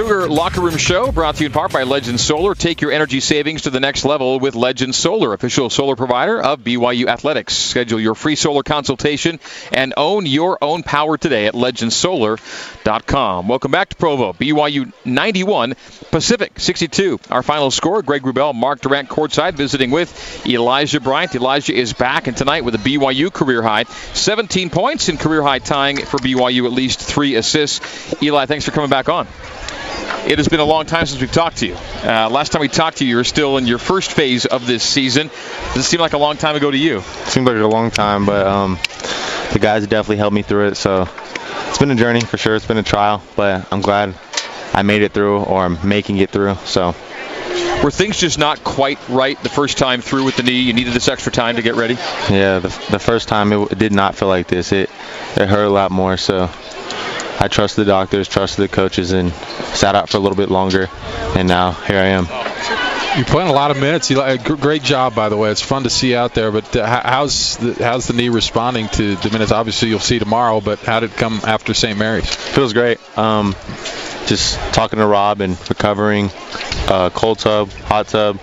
Cougar Locker Room Show brought to you in part by Legend Solar. Take your energy savings to the next level with Legend Solar, official solar provider of BYU Athletics. Schedule your free solar consultation and own your own power today at legendsolar.com. Welcome back to Provo. BYU 91, Pacific 62. Our final score, Greg Wrubell, Mark Durrant courtside visiting with Elijah Bryant. Elijah is back and tonight with a BYU career high, 17 points in career high tying for BYU at least three assists. Eli, thanks for coming back on. It has been a long time since we've talked to you. Uh, last time we talked to you, you were still in your first phase of this season. Does it seem like a long time ago to you? Seems like a long time, but um, the guys definitely helped me through it. So it's been a journey for sure. It's been a trial, but I'm glad I made it through, or I'm making it through. So. Were things just not quite right the first time through with the knee? You needed this extra time to get ready. Yeah, the, the first time it, it did not feel like this. It it hurt a lot more. So I trusted the doctors, trusted the coaches, and sat out for a little bit longer. And now here I am. You're playing a lot of minutes. You, great job, by the way. It's fun to see out there. But uh, how's the, how's the knee responding to the minutes? Obviously, you'll see tomorrow. But how did it come after St. Mary's? Feels great. Um, just talking to Rob and recovering. Uh, cold tub, hot tub,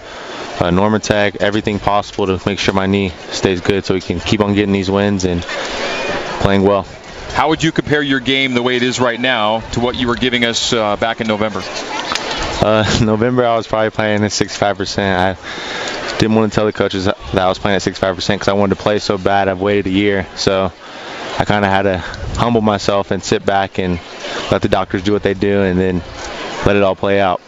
uh, Normatec, everything possible to make sure my knee stays good, so we can keep on getting these wins and playing well. How would you compare your game the way it is right now to what you were giving us uh, back in November? Uh, November, I was probably playing at 65%. I didn't want to tell the coaches that I was playing at 65% because I wanted to play so bad. I've waited a year, so I kind of had to humble myself and sit back and let the doctors do what they do, and then let it all play out.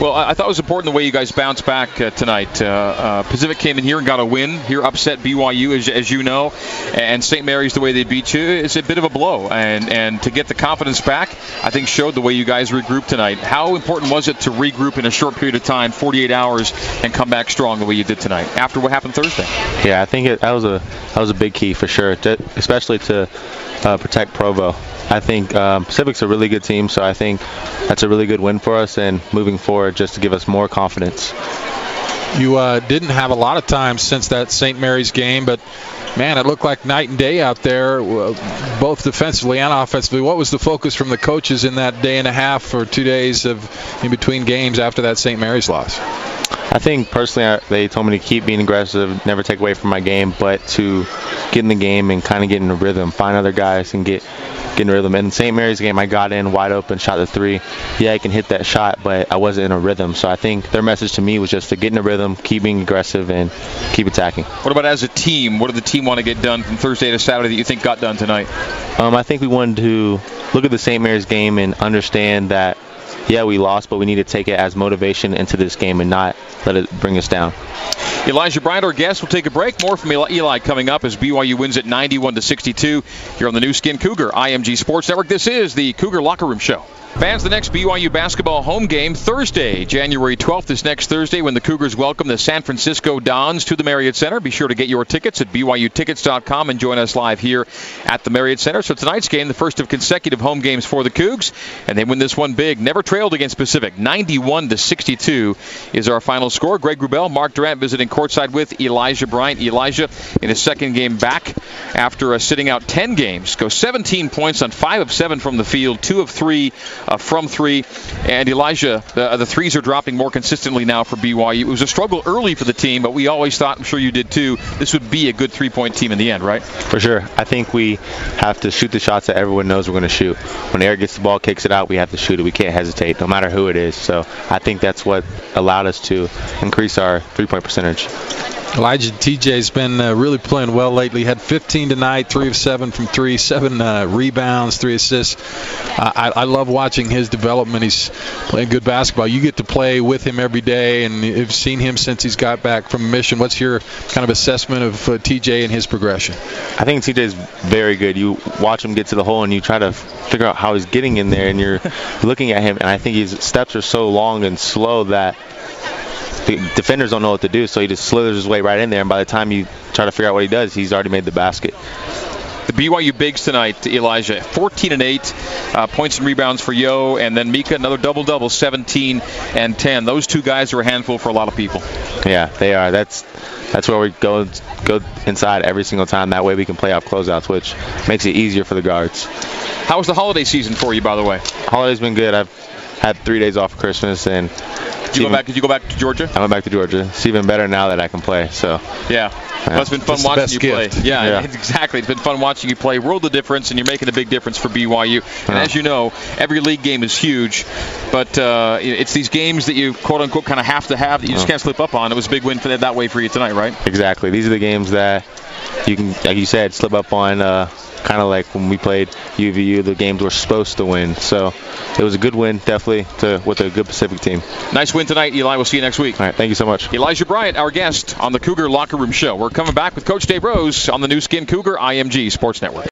Well, I thought it was important the way you guys bounced back uh, tonight. Uh, uh, Pacific came in here and got a win. Here, upset BYU, as, as you know, and St. Mary's the way they beat you is a bit of a blow. And and to get the confidence back, I think showed the way you guys regrouped tonight. How important was it to regroup in a short period of time, 48 hours, and come back strong the way you did tonight after what happened Thursday? Yeah, I think it, that was a that was a big key for sure, to, especially to uh, protect Provo. I think um, Pacific's a really good team, so I think that's a really good win for us and moving forward just to give us more confidence. You uh, didn't have a lot of time since that St. Mary's game, but man, it looked like night and day out there, both defensively and offensively. What was the focus from the coaches in that day and a half or two days of in between games after that St. Mary's loss? I think personally, I, they told me to keep being aggressive, never take away from my game, but to get in the game and kind of get in a rhythm, find other guys and get get in rhythm. In St. Mary's game, I got in wide open, shot the three. Yeah, I can hit that shot, but I wasn't in a rhythm. So I think their message to me was just to get in a rhythm, keep being aggressive, and keep attacking. What about as a team? What did the team want to get done from Thursday to Saturday that you think got done tonight? Um, I think we wanted to look at the St. Mary's game and understand that yeah, we lost, but we need to take it as motivation into this game and not let it bring us down. Elijah Bryant, our guest, will take a break. More from Eli coming up as BYU wins at 91 to 62 here on the Nu Skin Cougar IMG Sports Network. This is the Cougar Locker Room Show. Fans, the next BYU basketball home game Thursday, January 12th, this next Thursday, when the Cougars welcome the San Francisco Dons to the Marriott Center. Be sure to get your tickets at BYUtickets.com and join us live here at the Marriott Center. So tonight's game, the first of consecutive home games for the Cougs, and they win this one big. Never trailed against Pacific. 91 to 62 is our final score. Greg Wrubell, Mark Durrant visiting courtside with Elijah Bryant. Elijah in his second game back after uh, sitting out 10 games, goes 17 points on 5 of 7 from the field, 2 of 3 uh, from three. And Elijah, the, the threes are dropping more consistently now for BYU. It was a struggle early for the team, but we always thought, I'm sure you did too, this would be a good three point team in the end, right? For sure. I think we have to shoot the shots that everyone knows we're going to shoot. When Eric gets the ball, kicks it out, we have to shoot it. We can't hesitate, no matter who it is. So I think that's what allowed us to increase our three point percentage. Elijah TJ's been uh, really playing well lately. Had 15 tonight, three of seven from three, seven uh, rebounds, three assists. Uh, I, I, love watching his development. He's playing good basketball. You get to play with him every day, and you've seen him since he's got back from mission. What's your kind of assessment of uh, TJ and his progression? I think TJ's very good. You watch him get to the hole, and you try to figure out how he's getting in there, and you're looking at him, and I think his steps are so long and slow that the defenders don't know what to do, so he just slithers his way right in there. And by the time you try to figure out what he does, he's already made the basket. The BYU bigs tonight, Elijah, 14 and 8 uh, points and rebounds for Yo, and then Mika another double double, 17 and 10. Those two guys are a handful for a lot of people. Yeah, they are. That's that's where we go go inside every single time. That way we can play off closeouts, which makes it easier for the guards. How was the holiday season for you, by the way? Holiday's been good. I've had three days off Christmas, and did you go back? Did you go back to Georgia? I went back to Georgia. It's even better now that I can play. So yeah, well, it's been fun It's watching you gift. play. Yeah, Yeah. exactly. It's been fun watching you play. World of difference, and you're making a big difference for BYU. And Yeah. as you know, every league game is huge, but uh, it's these games that you quote unquote kind of have to have that you just can't slip up on. It was a big win for that, that way for you tonight, right? Exactly. These are the games that you can, like you said, slip up on. Uh, kind of like when we played UVU, the games we're supposed to win. So it was a good win, definitely, to with a good Pacific team. Nice win tonight, Eli. We'll see you next week. All right, thank you so much. Elijah Bryant, our guest on the Cougar Locker Room Show. We're coming back with Coach Dave Rose on the Nu Skin Cougar IMG Sports Network.